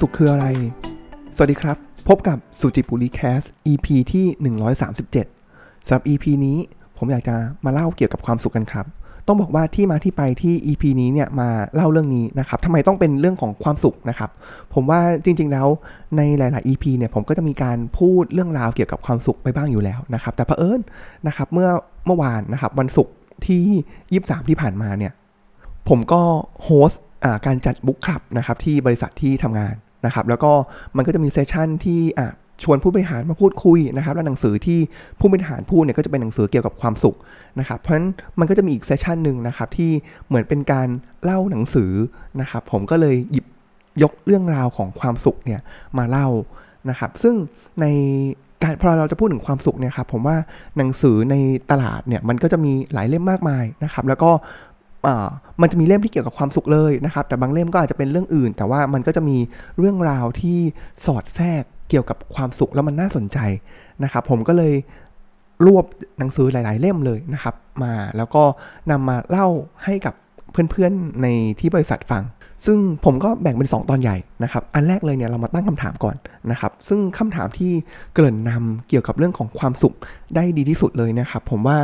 สุขคืออะไร สวัสดีครับ พบกับสุจิปุริแคส EP ที่ 137สำหรับ EP นี้ผมอยากจะมาเล่าเกี่ยวกับความสุขกันครับ ต้องบอกว่าที่มาที่ไปที่ EP นี้เนี่ยมาเล่าเรื่องนี้นะครับทำไมต้องเป็นเรื่องของความสุขนะครับ ผมว่าจริงๆแล้วในหลาย ๆ EP เนี่ยผมก็จะมีการพูดเรื่องราวเกี่ยวกับความสุขไปบ้างอยู่แล้วนะครับ แต่เผอิญนะครับเมื่อเมื่อวานนะครับวันศุกร์ที่ 23 ที่ผ่านมาเนี่ยผมก็ host การจัด book club นะครับที่บริษัทที่ทำงาน นะครับแล้วก็มันก็จะมี session ที่อ่าชวนผู้บริหารมาพูดคุยนะครับแล้วหนังสือที่ผู้บริหารพูดเนี่ยก็จะเป็นหนังสือเกี่ยวกับความสุขนะครับเพราะฉะนั้นมันก็จะมีอีก session หนึ่งนะครับที่เหมือนเป็นการเล่าหนังสือนะครับผมก็เลยหยิบยกเรื่องราวของความสุขเนี่ยมาเล่านะครับซึ่งในการพอเราจะพูดถึงความสุขเนี่ยครับผมว่าหนังสือในตลาดเนี่ยมันก็จะมีหลายเล่มมากมายนะครับแล้วก็ มันจะมีเล่มที่เกี่ยวกับความสุขเลยนะครับ แต่บางเล่มก็อาจจะเป็นเรื่องอื่น แต่ว่ามันก็จะมีเรื่องราวที่สอดแทรกเกี่ยวกับความสุขแล้วมันน่าสนใจนะครับ ผมก็เลยรวบหนังสือหลาย ๆ เล่มเลยนะครับ มาแล้วก็นำมาเล่าให้กับ เพื่อนๆในที่บริษัทฟัง ซึ่งผมก็แบ่งเป็น 2 ตอนใหญ่นะครับ อันแรกเลยเนี่ยเรามาตั้งคำถามก่อนนะครับ ซึ่งคำถามที่เกริ่นนำเกี่ยวกับเรื่องของความสุขได้ดีที่สุดเลยนะครับ ผมว่า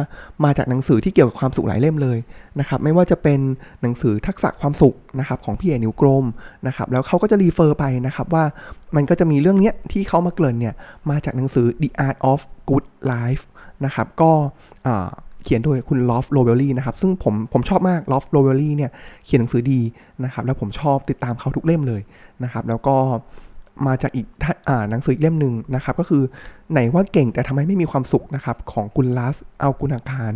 มาจากหนังสือที่เกี่ยวกับความสุขหลายเล่มเลยนะครับ ไม่ว่าจะเป็นหนังสือทักษะความสุขนะครับของพี่เอ๋ นิ้วกลมนะครับ แล้วเขาก็จะ refer ไปนะครับว่ามันก็จะมีเรื่องเนี้ยที่เขามาเกริ่นเนี่ยมาจากหนังสือ The Art of Good Life นะครับ ก็ เขียนโดยคุณ Rolf Dobelli นะครับ ซึ่งผมผมชอบมาก Rolf Dobelli เนี่ยเขียนหนังสือดีนะครับ แล้วผมชอบติดตามเขาทุกเล่มเลยนะครับ แล้วก็มาจากอีกท่าอ่าหนังสืออีกเล่มหนึ่งนะครับ ก็คือไหนว่าเก่งแต่ทำไมไม่มีความสุขนะครับ ของคุณลัสเอากุณาการ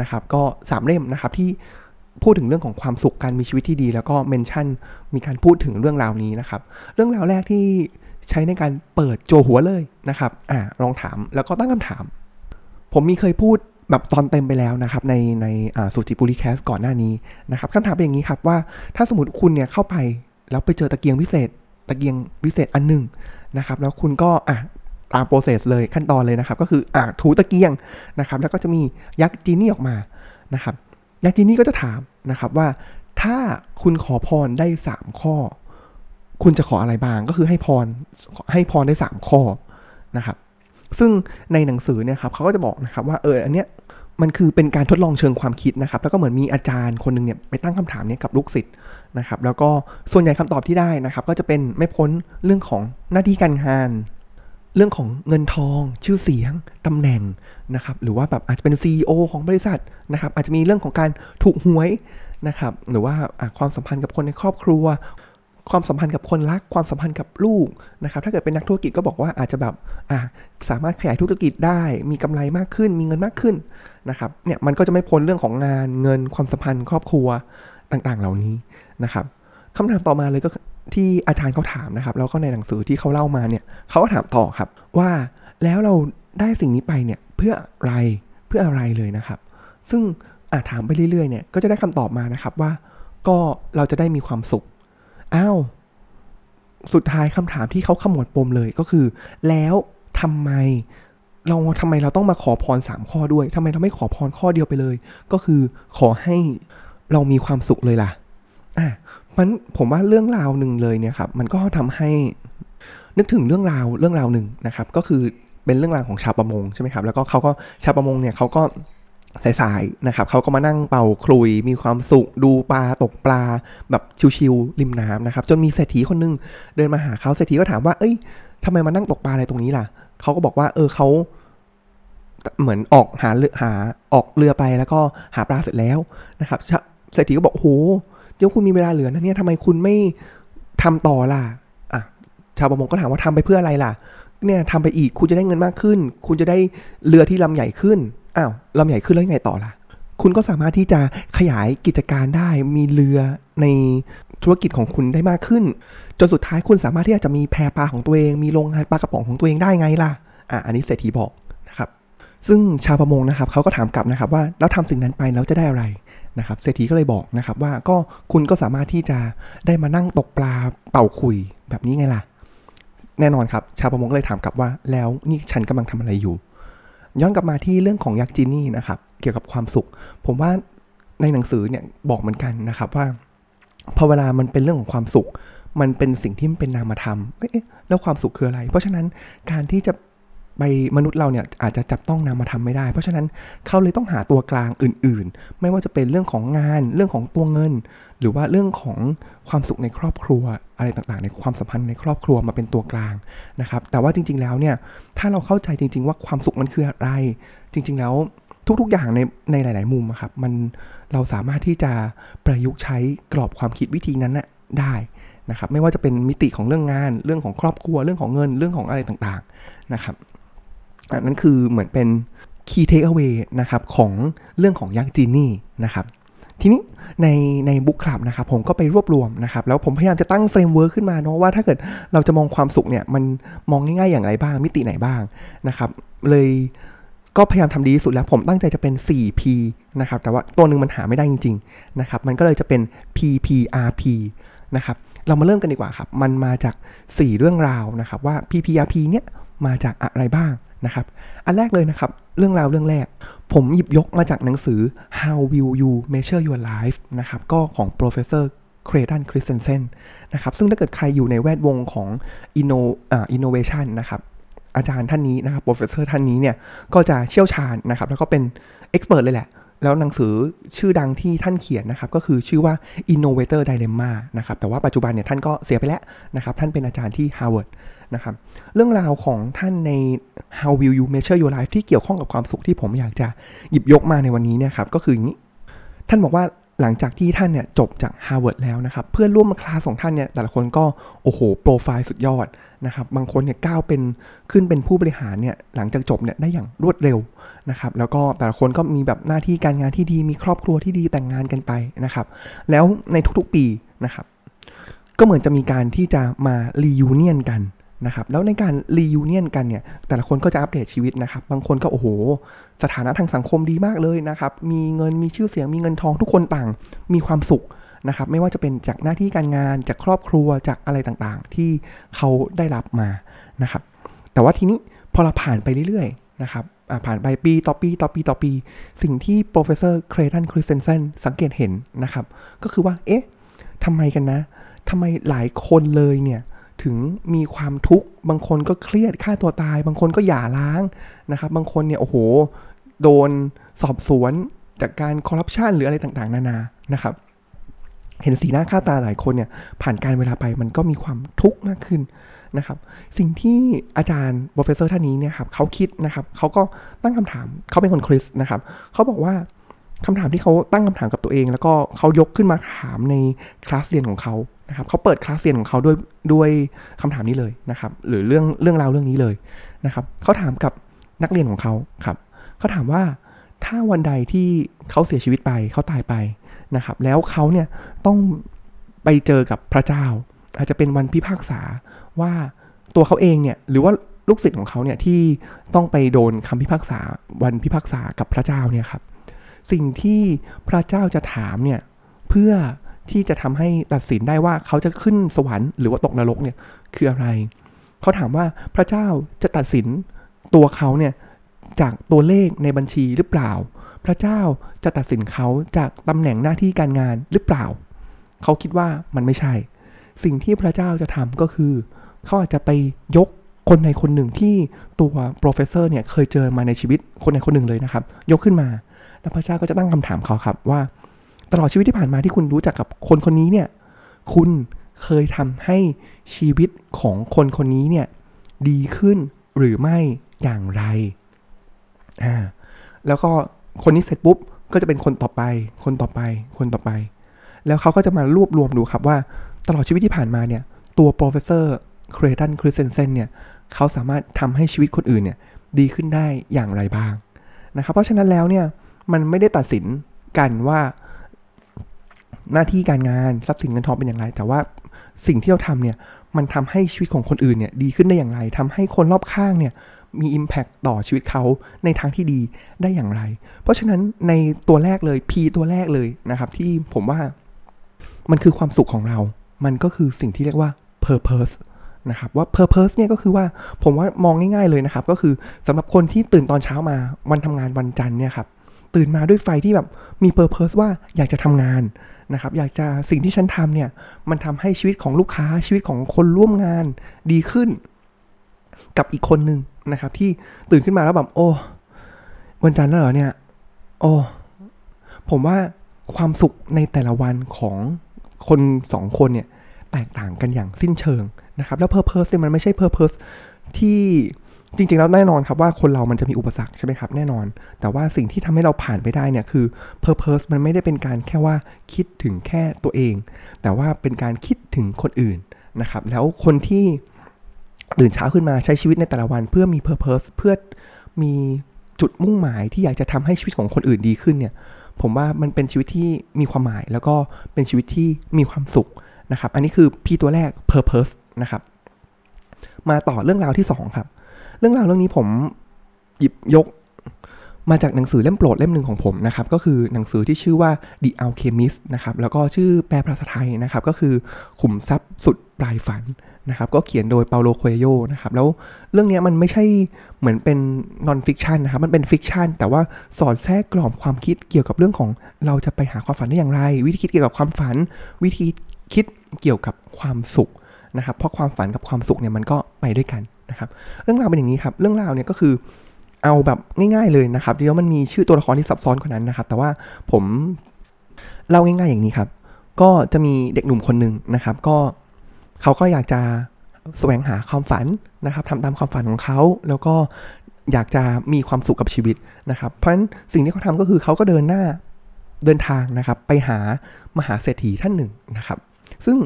นะครับ ก็สามเล่มนะครับที่พูดถึงเรื่องของความสุขการมีชีวิตที่ดี แล้วก็เมนชั่นมีการพูดถึงเรื่องราวนี้นะครับ เรื่องราวแรกที่ใช้ในการเปิดโจหัวเลยนะครับอ่าลองถามแล้วก็ตั้งคำถาม ผมมีเคยพูด แบบตอนเต็มไปแล้วนะครับ ในในสูจิปุริแคสก่อนหน้านี้นะครับคำถามเป็นอย่างนี้ครับว่าถ้าสมมติคุณเนี่ยเข้าไปแล้วไปเจอตะเกียงพิเศษ ตะเกียงพิเศษอันหนึ่งนะครับ แล้วคุณก็อะตามโปรเซสเลยขั้นตอนเลยนะครับ ก็คืออะถูตะเกียงนะครับ แล้วก็จะมียักษ์จีนี่ออกมานะครับยักษ์จีนี่ก็จะถามนะครับว่าถ้าคุณขอพรได้ 3 ข้อ คุณจะขออะไรบ้างก็คือให้พรให้พรได้ 3 ข้อนะครับ ซึ่งในหนังสือเนี่ยครับเขาก็จะบอกนะครับว่าเอออันเนี้ยมันคือเป็นการทดลองเชิงความคิดนะครับ แล้วก็เหมือนมีอาจารย์คนหนึ่งเนี่ยไปตั้งคำถามเนี้กับลูกศิษย์นะครับ แล้วก็ส่วนใหญ่คำตอบที่ได้นะครับ ก็จะเป็นไม่พ้นเรื่องของหน้าที่การงาน เรื่องของเงินทอง ชื่อเสียงตำแหน่งนะครับ หรือว่าแบบอาจจะเป็น CEO ของบริษัทนะครับ อาจจะมีเรื่องของการถูกหวยนะครับ หรือว่าความสัมพันธ์กับคนในครอบครัว ความสัมพันธ์กับคนรัก ความสัมพันธ์กับลูกนะครับ ถ้าเกิดเป็นนักธุรกิจก็บอกว่าอาจจะแบบอะสามารถขยายธุรกิจได้ มีกำไรมากขึ้น มีเงินมากขึ้นนะครับ เนี่ยมันก็จะไม่พ้นเรื่องของงานเงินความสัมพันธ์ครอบครัวต่างๆ เหล่านี้นะครับคำถามต่อมาเลยก็ที่อาจารย์เขาถามนะครับ แล้วก็ในหนังสือที่เขาเล่ามาเนี่ยเขาก็ถามต่อครับว่าแล้วเราได้สิ่งนี้ไปเนี่ยเพื่ออะไรเพื่ออะไรเลยนะครับ ซึ่งอาถามไปเรื่อยๆเนี่ยก็จะได้คำตอบมานะครับว่าก็เราจะได้มีความสุข อ้าว สุดท้ายคำถามที่เขาขมวดปมเลยก็คือ แล้วทำไมเราทำไมเราต้องมาขอพรสามข้อด้วยทำไมเราไม่ขอพรข้อเดียวไปเลย ก็คือขอให้เรามีความสุขเลยล่ะอะมันผมว่าเรื่องราวหนึ่งเลยเนี่ยครับมันก็ทำให้นึกถึงเรื่องราวเรื่องราวหนึ่งนะครับ ก็คือเป็นเรื่องราวของชาวประมงใช่ไหมครับ แล้วก็เขาก็ชาวประมงเนี่ยเขาก็ สายๆนะครับเขาก็มานั่งเป่าคลุยมีความสุขดูปลาตกปลาแบบชิวๆริมน้ำนะครับ จนมีเศรษฐีคนนึงเดินมาหาเขาเศรษฐีก็ถามว่า เอ้ยทำไมมานั่งตกปลาอะไรตรงนี้ล่ะเขาก็บอกว่า เออเขาเหมือนออกหาเรือหาออกเรือไปแล้วก็หาปลาเสร็จแล้วนะครับเศรษฐีก็บอกโหเดี๋ยวคุณมีเวลาเหลือนะเนี่ยทำไมคุณไม่ทำต่อล่ะอะชาวประมงก็ถามว่าทำไปเพื่ออะไรล่ะ เนี่ยทำไปอีกคุณจะได้เงินมากขึ้น คุณจะได้เรือที่ลำใหญ่ขึ้น อ้าวลำใหญ่ขึ้นแล้วยังไงต่อล่ะ คุณก็สามารถที่จะขยายกิจการได้มีเรือในธุรกิจของคุณได้มากขึ้น จนสุดท้ายคุณสามารถที่จะมีแพปลาของตัวเอง มีโรงงานปลากระป๋องของตัวเองได้ไงล่ะอะอันนี้เศรษฐีบอกนะครับ ซึ่งชาวประมงนะครับเขาก็ถามกลับนะครับว่าแล้วทำสิ่งนั้นไปแล้วจะได้อะไรนะครับเศรษฐีก็เลยบอกนะครับว่าก็คุณก็สามารถที่จะได้มานั่งตกปลาเป่าคุยแบบนี้ไงล่ะแน่นอนครับ ชาวประมงก็เลยถามกลับว่าแล้วนี่ฉันกำลังทำอะไรอยู่ ย้อนกลับมาที่เรื่องของยักษ์จีนี่นะครับ เกี่ยวกับความสุข ผมว่าในหนังสือเนี่ยบอกเหมือนกันนะครับว่าพอเวลามันเป็นเรื่องของความสุข มันเป็นสิ่งที่มันเป็นนามธรรมเอ๊ะแล้วความสุขคืออะไร เพราะฉะนั้นการที่จะ ไปมนุษย์เราเนี่ยอาจจะจับต้องนามธรรมไม่ได้ เพราะฉะนั้นเขาเลยต้องหาตัวกลางอื่น ๆ ไม่ว่าจะเป็นเรื่องของงานเรื่องของตัวเงิน หรือว่าเรื่องของความสุขในครอบครัวอะไรต่างๆ ในความสัมพันธ์ในครอบครัวมาเป็นตัวกลางนะครับแต่ว่าจริง ๆแล้วเนี่ยถ้าเราเข้าใจจริง ๆ ว่าความสุขมันคืออะไร จริง ๆ แล้วทุกๆอย่างในในหลาย ๆ มุมครับมันเราสามารถที่จะประยุกต์ใช้กรอบความคิดวิธีนั้นนะได้นะครับไม่ว่าจะเป็นมิติของเรื่องงานเรื่องของครอบครัวเรื่องของเงินเรื่องของอะไรต่างๆนะครับ อันนั้นคือเหมือนเป็น key takeaway นะครับของเรื่องของยักษ์จีนี่นะครับทีนี้ในใน book club นะครับผมก็ไปรวบรวมนะครับแล้วผมพยายามจะตั้ง framework ขึ้นมาเนาะว่าถ้าเกิดเราจะมองความสุขเนี่ยมันมองง่ายๆอย่างไรบ้างมิติไหนบ้างนะครับเลยก็พยายามทำดีที่สุดแล้วผมตั้งใจจะเป็น 4P นะครับแต่ว่าตัวหนึ่งมันหาไม่ได้จริงๆนะครับมันก็เลยจะเป็น PPRP นะครับเรามาเริ่มกันดีกว่าครับ มันมาจาก 4 เรื่องราวนะครับว่า PPRP เนี่ยมาจากอะไรบ้าง นะครับ อันแรกเลยนะครับ เรื่องราวเรื่องแรก ผมหยิบยกมาจากหนังสือ How Will You Measure Your Life นะครับ ก็ของ professor เครดันคริสเซนเซนนะครับ ซึ่งถ้าเกิดใครอยู่ในแวดวงของ inno อ innovation นะครับ อาจารย์ท่านนี้นะครับ professor ท่านนี้เนี่ย ก็จะเชี่ยวชาญนะครับ แล้วก็เป็น expert เลยแหละ แล้วหนังสือชื่อดังที่ท่านเขียนนะครับก็คือชื่อว่า Innovator Dilemma นะครับแต่ว่าปัจจุบันเนี่ยท่านก็เสียไปแล้วนะครับท่านเป็นอาจารย์ที่ Harvard นะครับเรื่องราวของท่านใน How Will You Measure Your Life ที่เกี่ยวข้องกับความสุขที่ผมอยากจะหยิบยกมาในวันนี้เนี่ยครับก็คืออย่างนี้ ท่านบอกว่า หลังจากที่ท่านเนี่ยจบจาก Harvard แล้วนะครับ เพื่อนร่วมคลาสของท่านเนี่ยแต่ละคนก็โอ้โหโปรไฟล์สุดยอดนะครับ บางคนเนี่ยก้าวเป็นขึ้นเป็นผู้บริหารเนี่ยหลังจากจบเนี่ยได้อย่างรวดเร็วนะครับ แล้วก็แต่ละคนก็มีแบบหน้าที่การงานที่ดีมีครอบครัวที่ดีแต่งงานกันไปนะครับ แล้วในทุกๆปีนะครับ ก็เหมือนจะมีการที่จะมา reunion กัน นะครับแล้วในการ reunion กันเนี่ยแต่ละคนก็จะอัปเดตชีวิตนะครับบางคนก็โอ้โห สถานะทางสังคมดีมากเลยนะครับมีเงินมีชื่อเสียงมีเงินทองทุกคนต่างมีความสุขนะครับไม่ว่าจะเป็นจากหน้าที่การงานจากครอบครัวจากอะไรต่างๆ ที่เขาได้รับมานะครับแต่ว่าทีนี้พอเราผ่านไปเรื่อยๆนะครับผ่านไปปีต่อปีต่อปีต่อปี สิ่งที่ professor Clayton Christensen สังเกตเห็นนะครับก็คือว่าเอ๊ะทำไมกันนะทำไมหลายคนเลยเนี่ย ถึงมีความทุกข์ บางคนก็เครียดฆ่าตัวตาย บางคนก็หย่าร้างนะครับ บางคนเนี่ยโอ้โห โดนสอบสวนจากการคอร์รัปชันหรืออะไรต่างๆ นานา นะครับ เห็นสีหน้าค่าตาหลายคนเนี่ยผ่านกาลเวลาไปมันก็มีความทุกข์มากขึ้นนะครับ สิ่งที่อาจารย์ professor ท่านนี้เนี่ยครับเขาคิดนะครับเขาก็ตั้งคำถามเขาเป็นคนคริสต์นะครับเขาบอกว่าคำถามที่เขาตั้งคำถามกับตัวเอง แล้วก็เขายกขึ้นมาถามในคลาสเรียนของเขา นะครับเขาเปิดคลาสเรียนของเขาด้วยด้วยคำถามนี้เลยนะครับ หรือเรื่องเรื่องราวเรื่องนี้เลยนะครับเขาถามกับนักเรียนของเขาครับเขาถามว่าถ้าวันใดที่เขาเสียชีวิตไปเขาตายไปนะครับ แล้วเขาเนี่ยต้องไปเจอกับพระเจ้า อาจจะเป็นวันพิพากษาว่าตัวเขาเองเนี่ยหรือว่าลูกศิษย์ของเขาเนี่ยที่ต้องไปโดนคำพิพากษาวันพิพากษากับพระเจ้าเนี่ยครับ สิ่งที่พระเจ้าจะถามเนี่ยเพื่อ ที่จะทำให้ตัดสินได้ว่าเขาจะขึ้นสวรรค์หรือว่าตกนรกเนี่ยคืออะไร เขาถามว่าพระเจ้าจะตัดสินตัวเขาเนี่ยจากตัวเลขในบัญชีหรือเปล่า พระเจ้าจะตัดสินเขาจากตำแหน่งหน้าที่การงานหรือเปล่า เขาคิดว่ามันไม่ใช่ สิ่งที่พระเจ้าจะทำก็คือ เขาอาจจะไปยกคนในคนหนึ่งที่ตัว professor เนี่ยเคยเจอมาในชีวิตคนในคนหนึ่งเลยนะครับ ยกขึ้นมา แล้วพระเจ้าก็จะตั้งคำถามเขาครับว่า ตลอดชีวิตที่ผ่านมาที่คุณรู้จักกับคนคนนี้เนี่ย คุณเคยทำให้ชีวิตของคนคนนี้เนี่ยดีขึ้นหรือไม่อย่างไร อ่า แล้วก็คนนี้เสร็จปุ๊บก็จะเป็นคนต่อไป คนต่อไป คนต่อไป แล้วเขาก็จะมารวบรวมดูครับว่า ตลอดชีวิตที่ผ่านมาเนี่ย ตัว professor เครดันคริสเซนเซนเนี่ย เขาสามารถทำให้ชีวิตคนอื่นเนี่ย ดีขึ้นได้อย่างไรบ้างนะครับ เพราะฉะนั้นแล้วเนี่ย มันไม่ได้ตัดสินกันว่า หน้าที่การงานทรัพย์สินเงินทองเป็นอย่างไร แต่ว่าสิ่งที่เราทำเนี่ยมันทำให้ชีวิตของคนอื่นเนี่ยดีขึ้นได้อย่างไรทำให้คนรอบข้างเนี่ยมี Impact ต่อชีวิตเขาในทางที่ดีได้อย่างไร เพราะฉะนั้นในตัวแรกเลย P ตัวแรกเลยนะครับ ที่ผมว่ามันคือความสุขของเรา มันก็คือสิ่งที่เรียกว่า purpose นะครับว่า purpose เนี่ยก็คือว่าผมว่ามองง่ายๆเลยนะครับ ก็คือสำหรับคนที่ตื่นตอนเช้ามาวันทำงานวันจันทร์เนี่ยครับ ตื่นมาด้วยไฟที่แบบมีเพอร์เพสว่าอยากจะทำงานนะครับอยากจะสิ่งที่ฉันทำเนี่ยมันทำให้ชีวิตของลูกค้าชีวิตของคนร่วมงานดีขึ้น กับอีกคนหนึ่งนะครับ ที่ตื่นขึ้นมาแล้วแบบโอ้วันจันทร์แล้วเหรอเนี่ย โอ้ผมว่าความสุขในแต่ละวันของคนสองคนเนี่ยแตกต่างกันอย่างสิ้นเชิงนะครับ แล้ว purpose เนี่ยมันไม่ใช่ purpose ที่ จริงๆ แล้วแน่นอนครับว่าคนเรามันจะมีอุปสรรคใช่ไหมครับแน่นอน แต่ว่าสิ่งที่ทำให้เราผ่านไปได้เนี่ยคือ purpose มันไม่ได้เป็นการแค่ว่าคิดถึงแค่ตัวเอง แต่ว่าเป็นการคิดถึงคนอื่นนะครับแล้วคนที่ตื่นเช้าขึ้นมาใช้ชีวิตในแต่ละวัน เพื่อมี purpose เพื่อมีจุดมุ่งหมายที่อยากจะทำให้ชีวิตของคนอื่นดีขึ้นเนี่ยผมว่ามันเป็นชีวิตที่มีความหมาย แล้วก็เป็นชีวิตที่มีความสุขนะครับ อันนี้คือพี่ตัวแรก purpose นะครับ มาต่อเรื่องราวที่ 2 ครับ เรื่องราวเรื่องนี้ผมหยิบยกมาจากหนังสือเล่มโปรดเล่มหนึ่งของผมนะครับ ก็คือหนังสือที่ชื่อว่า The Alchemist นะครับ แล้วก็ชื่อแปลภาษาไทยนะครับ ก็คือขุมทรัพย์สุดปลายฝันนะครับ ก็เขียนโดยเปาโลโคเอลโยนะครับ แล้วเรื่องนี้มันไม่ใช่เหมือนเป็น non-fiction นะครับ มันเป็น fiction แต่ว่าสอดแทรกกรอบความคิดเกี่ยวกับเรื่องของเราจะไปหาความฝันได้อย่างไร วิธีคิดเกี่ยวกับความฝัน วิธีคิดเกี่ยวกับความสุขนะครับ เพราะความฝันกับความสุขเนี่ยมันก็ไปด้วยกัน นะครับเรื่องราวเป็นอย่างนี้ครับ เรื่องราวเนี่ยก็คือเอาแบบง่ายๆเลยนะครับจริงๆมันมีชื่อตัวละครที่ซับซ้อนกว่านั้นนะครับ แต่ว่าผมเล่าง่ายๆอย่างนี้ครับ ก็จะมีเด็กหนุ่มคนหนึ่งนะครับ ก็เขาก็อยากจะแสวงหาความฝันนะครับทำตามความฝันของเขาแล้วก็อยากจะมีความสุขกับชีวิตนะครับ เพราะฉะนั้นสิ่งที่เขาทำก็คือเขาก็เดินหน้าเดินทางนะครับ ไปหามหาเศรษฐีท่านหนึ่งนะครับ ซึ่ง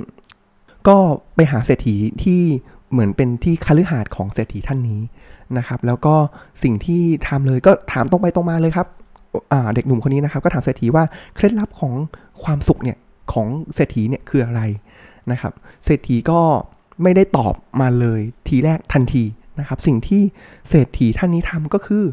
ก็ไปหาเศรษฐีที่ เหมือนเป็นที่คฤหาสน์ของเศรษฐีท่านนี้นะครับ แล้วก็สิ่งที่ทำเลยก็ถามตรงไปตรงมาเลยครับเด็กหนุ่มคนนี้นะครับ ก็ถามเศรษฐีว่าเคล็ดลับของความสุขเนี่ยของเศรษฐีเนี่ยคืออะไรนะครับ เศรษฐีก็ไม่ได้ตอบมาเลยทีแรกทันทีนะครับ สิ่งที่เศรษฐีท่านนี้ทำก็คือ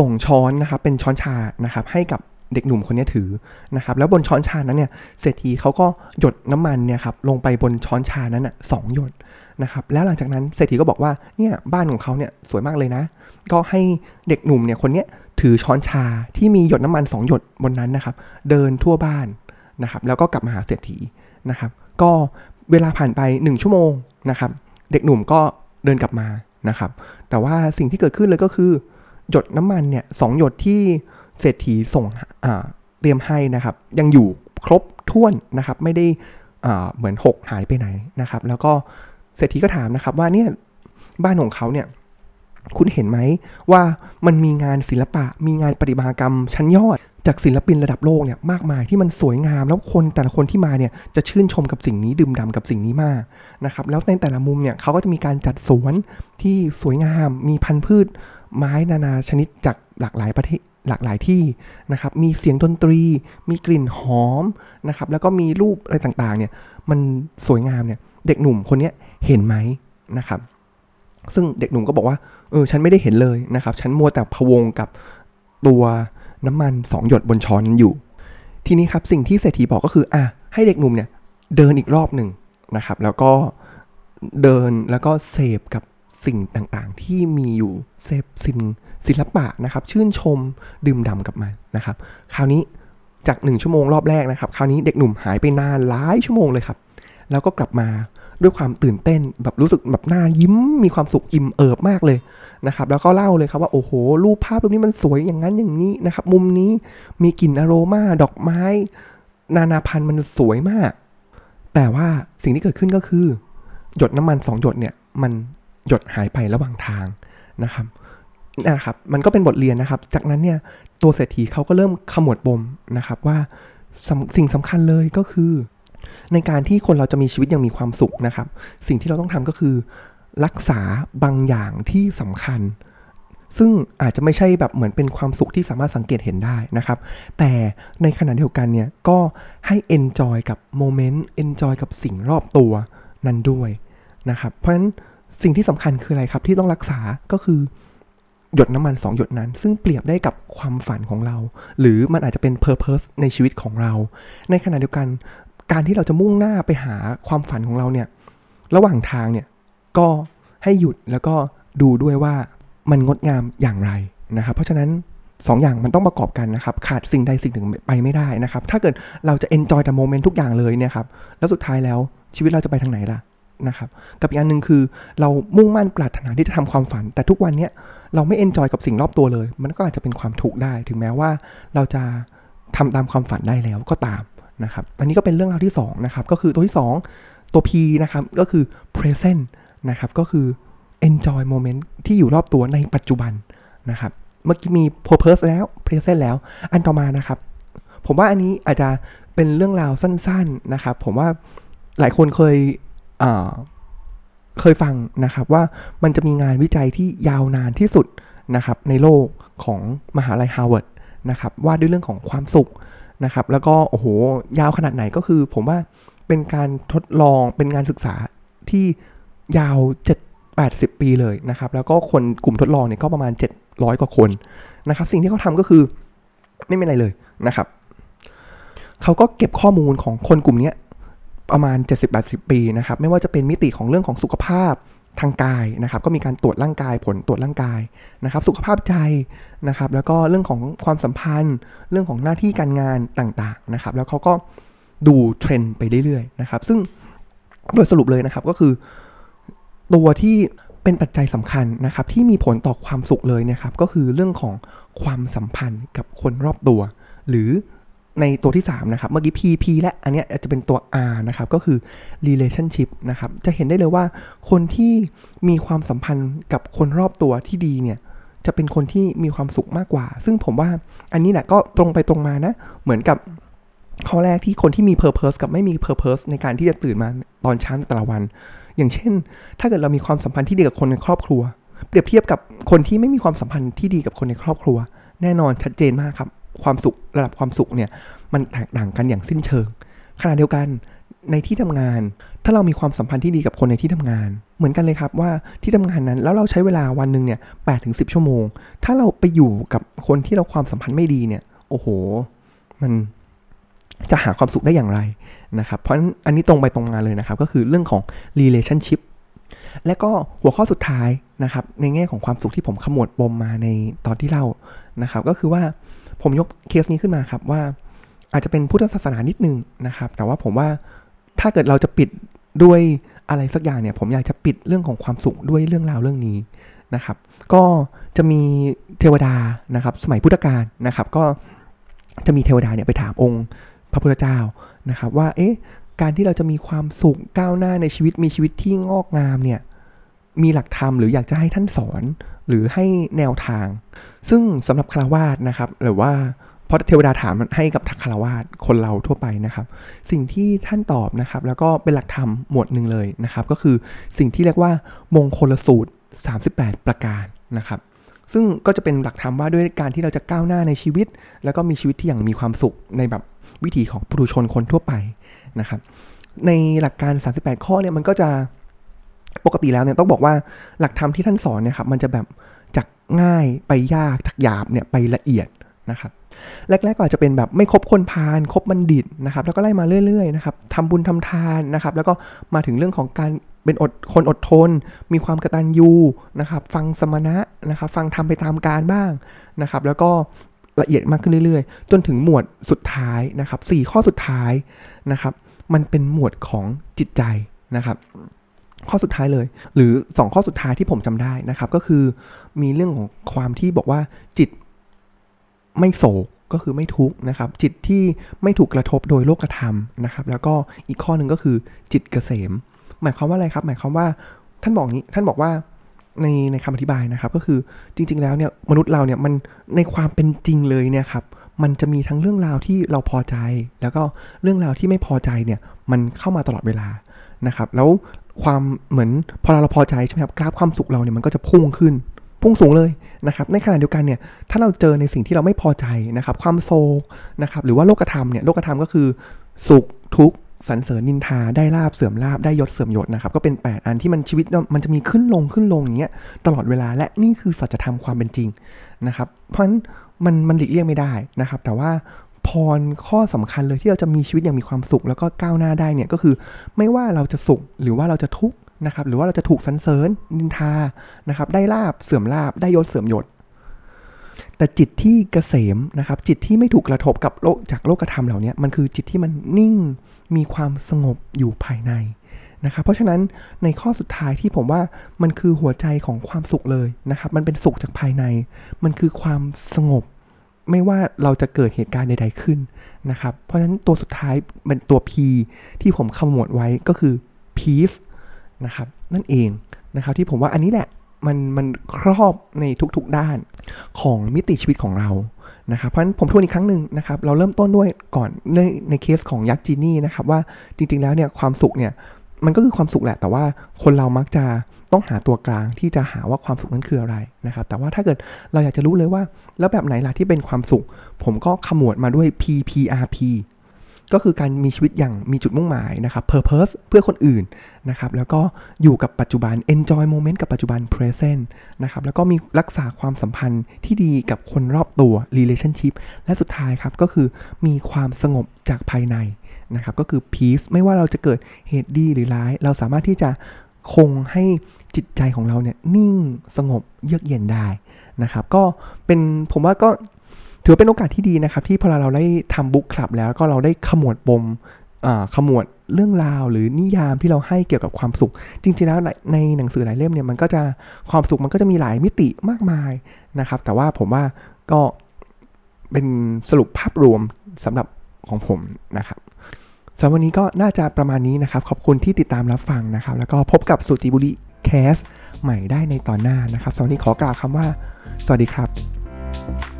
ส่งช้อนนะครับ เป็นช้อนชานะครับ ให้กับ เด็กหนุ่มคนนี้ถือนะครับแล้วบนช้อนชานั้นเนี่ยเศรษฐีเขาก็หยดน้ำมันเนี่ยครับลงไปบนช้อนชานั้นอะสองหยดนะครับแล้วหลังจากนั้นเศรษฐีก็บอกว่าเนี่ยบ้านของเขาเนี่ยสวยมากเลยนะ ก็ให้เด็กหนุ่มเนี่ยคนนี้ถือช้อนชาที่มีหยดน้ำมัน2หยดบนนั้นนะครับเดินทั่วบ้านนะครับแล้วก็กลับมาหาเศรษฐีนะครับก็เวลาผ่านไป 1 ชั่วโมงนะครับเด็กหนุ่มก็เดินกลับมานะครับแต่ว่าสิ่งที่เกิดขึ้นเลยก็คือ หยดน้ำมันเนี่ยสหยดที่ เศรษฐีส่งเตรียมให้นะครับ ยังอยู่ครบถ้วนนะครับ ไม่ได้เหมือนหกหายไปไหนนะครับ แล้วก็เศรษฐีก็ถามนะครับว่าเนี่ยบ้านของเขาเนี่ยคุณเห็นไหมว่ามันมีงานศิลปะ มีงานประติมากรรมชั้นยอด จากศิลปินระดับโลกเนี่ยมากมายที่มันสวยงาม แล้วคนแต่ละคนที่มาเนี่ยจะชื่นชมกับสิ่งนี้ดื่มด่ากับสิ่งนี้มากนะครับแล้วในแต่ละมุมเนี่ยเขาก็จะมีการจัดสวนที่สวยงาม มีพันธุ์พืช ไม้นานาชนิดจากหลากหลายประเทศ หลากหลายที่นะครับ มีเสียงดนตรี มีกลิ่นหอมนะครับ แล้วก็มีรูปอะไรต่างๆ เนี่ย มันสวยงามเนี่ย เด็กหนุ่มคนนี้เห็นไหมนะครับ ซึ่งเด็กหนุ่มก็บอกว่า เออ ฉันไม่ได้เห็นเลยนะครับ ฉันมัวแต่พวงกับตัวน้ำมันสองหยดบนช้อนอยู่ ทีนี้ครับสิ่งที่เศรษฐีบอกก็คือ อะ ให้เด็กหนุ่มเนี่ยเดินอีกรอบหนึ่งนะครับ แล้วก็เดินแล้วก็เสพกับ สิ่งต่างๆ ที่มีอยู่เสพสิ่งศิลปะนะครับ ชื่นชมดื่มด่ากับมันนะครับ คราวนี้จากหนึ่งชั่วโมงรอบแรกนะครับ คราวนี้เด็กหนุ่มหายไปนานหลายชั่วโมงเลยครับ แล้วก็กลับมาด้วยความตื่นเต้นแบบรู้สึกแบบหน้ายิ้มมีความสุขอิ่มเอิบมากเลยนะครับ แล้วก็เล่าเลยครับว่าโอ้โห รูปภาพรูปนี้มันสวยอย่างนั้นอย่างนี้นะครับ มุมนี้มีกลิ่นอโรมาดอกไม้ นานาพันธุ์มันสวยมาก แต่ว่าสิ่งที่เกิดขึ้นก็คือ หยดน้ำมันสองหยดเนี่ยมัน หยดหายไประหว่างทางนะครับนะครับ มันก็เป็นบทเรียนนะครับ จากนั้นเนี่ยตัวเศรษฐีเขาก็เริ่มขมวดปมนะครับว่าสิ่งสำคัญเลยก็คือ ในการที่คนเราจะมีชีวิตอย่างมีความสุขนะครับ สิ่งที่เราต้องทำก็คือ รักษาบางอย่างที่สำคัญ ซึ่งอาจจะไม่ใช่แบบเหมือนเป็นความสุขที่สามารถสังเกตเห็นได้นะครับ แต่ในขณะเดียวกันเนี่ยก็ให้ enjoy กับโมเมนต์ enjoy กับสิ่งรอบตัวนั้นด้วยนะครับ เพราะฉะนั้น สิ่งที่สำคัญคืออะไรครับ ที่ต้องรักษาก็คือหยดน้ำมัน 2 หยดนั้น ซึ่งเปรียบได้กับความฝันของเรา หรือมันอาจจะเป็น purpose ในชีวิตของเรา ในขณะเดียวกัน การที่เราจะมุ่งหน้าไปหาความฝันของเราเนี่ย ระหว่างทางเนี่ย ก็ให้หยุดแล้วก็ดูด้วยว่ามันงดงามอย่างไรนะครับ เพราะฉะนั้น 2 อย่างมันต้องประกอบกันนะครับ ขาดสิ่งใดสิ่งหนึ่งไปไม่ได้นะครับ ถ้าเกิดเราจะ enjoy แต่โมเมนต์ทุกอย่างเลยเนี่ยครับ แล้วสุดท้ายแล้วชีวิตเราจะไปทางไหนล่ะ นะครับ กับอีกอันหนึ่งคือเรามุ่งมั่นปรารถนาที่จะทำความฝัน แต่ทุกวันเนี้ยเราไม่ enjoy กับสิ่งรอบตัวเลย มันก็อาจจะเป็นความทุกข์ได้ ถึงแม้ว่าเราจะทำตามความฝันได้แล้วก็ตามนะครับ อันนี้ก็เป็นเรื่องราวที่2นะครับ ก็คือตัวที่ 2 ตัว P นะครับ ก็คือ present นะครับ ก็คือ enjoy moment ที่อยู่รอบตัวในปัจจุบันนะครับ เมื่อกี้มี purpose แล้ว present แล้ว อันต่อมานะครับ ผมว่าอันนี้อาจจะเป็นเรื่องราวสั้น ๆนะครับ ผมว่าหลายคนเคย เคยฟังนะครับว่ามันจะมีงานวิจัยที่ยาวนานที่สุดนะครับในโลกของมหาลัยฮาร์วาร์ดนะครับว่าด้วยเรื่องของความสุขนะครับ แล้วก็โอ้โหยาวขนาดไหนก็คือ ผมว่าเป็นการทดลองเป็นงานศึกษาที่ยาว 7 80 ปีเลยนะครับ แล้วก็คนกลุ่มทดลองเนี่ยก็ประมาณ 700 กว่าคนนะครับ สิ่งที่เขาทำก็คือไม่เป็นไรเลยนะครับ เขาก็เก็บข้อมูลของคนกลุ่มนี้ ประมาณ 70-80 ปีนะครับ ไม่ว่าจะเป็นมิติของเรื่องของสุขภาพทางกายนะครับ ก็มีการตรวจร่างกายผลตรวจร่างกายนะครับ สุขภาพใจนะครับ แล้วก็เรื่องของความสัมพันธ์ เรื่องของหน้าที่การงานต่างๆนะครับ แล้วเขาก็ดูเทรนด์ไปเรื่อยๆนะครับ ซึ่งโดยสรุปเลยนะครับก็คือ ตัวที่เป็นปัจจัยสำคัญนะครับ ที่มีผลต่อความสุขเลยนะครับ ก็คือเรื่องของความสัมพันธ์กับคนรอบตัว หรือ ในตัวที่ 3 นะครับ เมื่อกี้ PP และอันนี้อาจจะเป็นตัว R นะครับ ก็คือ relationship นะครับ จะเห็นได้เลยว่าคนที่มีความสัมพันธ์กับคนรอบตัวที่ดีเนี่ย จะเป็นคนที่มีความสุขมากกว่า ซึ่งผมว่าอันนี้แหละก็ตรงไปตรงมานะ เหมือนกับข้อแรกที่คนที่มี purpose กับไม่มี purpose ในการที่จะตื่นมาตอนเช้าแต่ละวัน อย่างเช่น ถ้าเกิดเรามีความสัมพันธ์ที่ดีกับคนในครอบครัว เปรียบเทียบกับคนที่ไม่มีความสัมพันธ์ที่ดีกับคนในครอบครัว แน่นอนชัดเจนมากครับ ความสุขระดับความสุขเนี่ยมันแตกต่างกันอย่างสิ้นเชิง ขณะเดียวกันในที่ทำงาน ถ้าเรามีความสัมพันธ์ที่ดีกับคนในที่ทำงาน เหมือนกันเลยครับว่าที่ทำงานนั้นแล้วเราใช้เวลาวันหนึ่งเนี่ยแปดถึงสิชั่วโมง ถ้าเราไปอยู่กับคนที่เราความสัมพันธ์ไม่ดีเนี่ยโอ้โห มันจะหาความสุขได้อย่างไรนะครับ เพราะอันนี้ตรงไปตรงมาเลยนะครับ ก็คือเรื่องของ relationship และก็หัวข้อสุดท้ายนะครับ ในแง่ของความสุขที่ผมขมวดปมมาในตอนที่เล่านะครับ ก็คือว่า ผมยกเคสนี้ขึ้นมาครับว่าอาจจะเป็นพุทธศาสนานิดนึงนะครับ แต่ว่าผมว่าถ้าเกิดเราจะปิดด้วยอะไรสักอย่างเนี่ย ผมอยากจะปิดเรื่องของความสุขด้วยเรื่องราวเรื่องนี้นะครับ ก็จะมีเทวดานะครับ สมัยพุทธกาลนะครับ ก็จะมีเทวดาเนี่ยไปถามองค์พระพุทธเจ้านะครับ ว่าเอ๊ะการที่เราจะมีความสุขก้าวหน้าในชีวิตมีชีวิตที่งอกงามเนี่ย มีหลักธรรมหรืออยากจะให้ท่านสอนหรือให้แนวทาง ซึ่งสำหรับคารวาสนะครับ หรือว่าเพราะเทวดาถามให้กับทักคารวาสคนเราทั่วไปนะครับ สิ่งที่ท่านตอบนะครับ แล้วก็เป็นหลักธรรมหมวดหนึ่งเลยนะครับ ก็คือสิ่งที่เรียกว่ามงคลสูตร 38 ประการนะครับ ซึ่งก็จะเป็นหลักธรรมว่าด้วยการที่เราจะก้าวหน้าในชีวิต แล้วก็มีชีวิตที่อย่างมีความสุขในแบบวิถีของปุถุชนคนทั่วไปนะครับ ในหลักการ 38 ข้อเนี่ยมันก็จะ ปกติแล้วเนี่ยต้องบอกว่าหลักธรรมที่ท่านสอนเนี่ยครับมันจะแบบจากง่ายไปยากจากหยาบเนี่ยไปละเอียดนะครับแรกๆก็อาจจะเป็นแบบไม่คบคนพาลคบบัณฑิตนะครับแล้วก็ไล่มาเรื่อยๆนะครับทำบุญทำทานนะครับแล้วก็มาถึงเรื่องของการเป็นอดคนอดทน มีความกตัญญูนะครับฟังสมณะนะครับฟังทำไปตามการบ้างนะครับแล้วก็ละเอียดมากขึ้นเรื่อยๆ จนถึงหมวดสุดท้ายนะครับ4ข้อสุดท้ายนะครับมันเป็นหมวดของจิตใจนะครับ ข้อสุดท้ายเลย หรือ 2 ข้อสุดท้ายที่ผมจำได้นะครับ ก็คือมีเรื่องของความที่บอกว่าจิตไม่โศกก็คือไม่ทุกข์นะครับ จิตที่ไม่ถูกกระทบโดยโลกธรรมนะครับ แล้วก็อีกข้อหนึ่งก็คือจิตเกษม หมายความว่าอะไรครับ หมายความว่าท่านบอกนี้ท่านบอกว่าในในคำอธิบายนะครับ ก็คือจริง ๆ แล้วเนี่ยมนุษย์เราเนี่ยมันในความเป็นจริงเลยเนี่ยครับมันจะมีทั้งเรื่องราวที่เราพอใจ แล้วก็เรื่องราวที่ไม่พอใจเนี่ยมันเข้ามาตลอดเวลานะครับ แล้ว ความเหมือนพอเราพอใจใช่ไหมครับกราฟความสุขเราเนี่ยมันก็จะพุ่งขึ้นพุ่งสูงเลยนะครับในขณะเดียวกันเนี่ยถ้าเราเจอในสิ่งที่เราไม่พอใจนะครับความโศกนะครับหรือว่าโลกธรรมเนี่ยโลกธรรมก็คือ สุขทุกข์สันเสริญนินทาได้ลาบเสื่อมลาบได้ยศเสื่อมยศนะครับก็เป็น 8 อันที่มันชีวิตมันจะมีขึ้นลงขึ้นลงอย่างเงี้ยตลอดเวลาและนี่คือสัจธรรมความเป็นจริงนะครับเพราะฉะนั้นมันมันหลีกเลี่ยงไม่ได้นะครับ แต่ว่า พรข้อสำคัญเลยที่เราจะมีชีวิตอย่างมีความสุข แล้วก็ก้าวหน้าได้เนี่ยก็คือ ไม่ว่าเราจะสุขหรือว่าเราจะทุกข์นะครับหรือว่าเราจะถูกสรรเสริญนินทานะครับได้ลาบเสื่อมลาบได้ยศเสื่อมยศแต่จิตที่เกษมนะครับ จิตที่ไม่ถูกกระทบกับโลกจากโลกธรรมเหล่านี้มันคือจิตที่มันนิ่งมีความสงบอยู่ภายในนะครับ เพราะฉะนั้นในข้อสุดท้ายที่ผมว่ามันคือหัวใจของความสุขเลยนะครับ มันเป็นสุขจากภายใน มันคือความสงบ ไม่ว่าเราจะเกิดเหตุการณ์ใดๆขึ้นนะครับ เพราะฉะนั้นตัวสุดท้ายเป็นตัว P ที่ผมขมวดไว้ก็คือ peace นะครับนั่นเองนะครับที่ผมว่าอันนี้แหละมันมันครอบในทุกๆด้านของมิติชีวิตของเรานะครับเพราะฉะนั้นผมทวนอีกครั้งหนึ่งนะครับ เราเริ่มต้นด้วยก่อนในในเคสของยักษ์จีนี่นะครับว่าจริงๆแล้วเนี่ยความสุขเนี่ย มันก็คือความสุขแหละ แต่ว่าคนเรามักจะต้องหาตัวกลางที่จะหาว่าความสุขนั้นคืออะไรนะครับ แต่ว่าถ้าเกิดเราอยากจะรู้เลยว่า แล้วแบบไหนล่ะที่เป็นความสุข ผมก็ขมวดมาด้วย PPRP ก็คือการมีชีวิตอย่างมีจุดมุ่งหมายนะครับ purpose เพื่อคนอื่นนะครับ แล้วก็อยู่กับปัจจุบัน enjoy moment กับปัจจุบัน present นะครับ แล้วก็มีรักษาความสัมพันธ์ที่ดีกับคนรอบตัว relationship และสุดท้ายครับ ก็คือมีความสงบจากภายใน นะครับก็คือ peace ไม่ว่าเราจะเกิดเหตุดีหรือร้าย เราสามารถที่จะคงให้จิตใจของเราเนี่ยนิ่งสงบเยือกเย็นได้นะครับ ก็เป็นผมว่าก็ถือเป็นโอกาสที่ดีนะครับ ที่พอเราได้ทำบุ๊กคลับแล้วก็เราได้ขมวดปมขมวดเรื่องราวหรือนิยามที่เราให้เกี่ยวกับความสุข จริงๆแล้วในหนังสือหลายเล่มเนี่ยมันก็จะความสุขมันก็จะมีหลายมิติมากมายนะครับ แต่ว่าผมว่าก็เป็นสรุปภาพรวมสำหรับของผมนะครับ สำหรับวันนี้ก็น่าจะประมาณนี้นะครับ ขอบคุณที่ติดตามรับฟังนะครับ แล้วก็พบกับสุติบุรีแคสใหม่ได้ในตอนหน้านะครับสำหรับวันนี้ขอกล่าวคำว่า สวัสดีครับ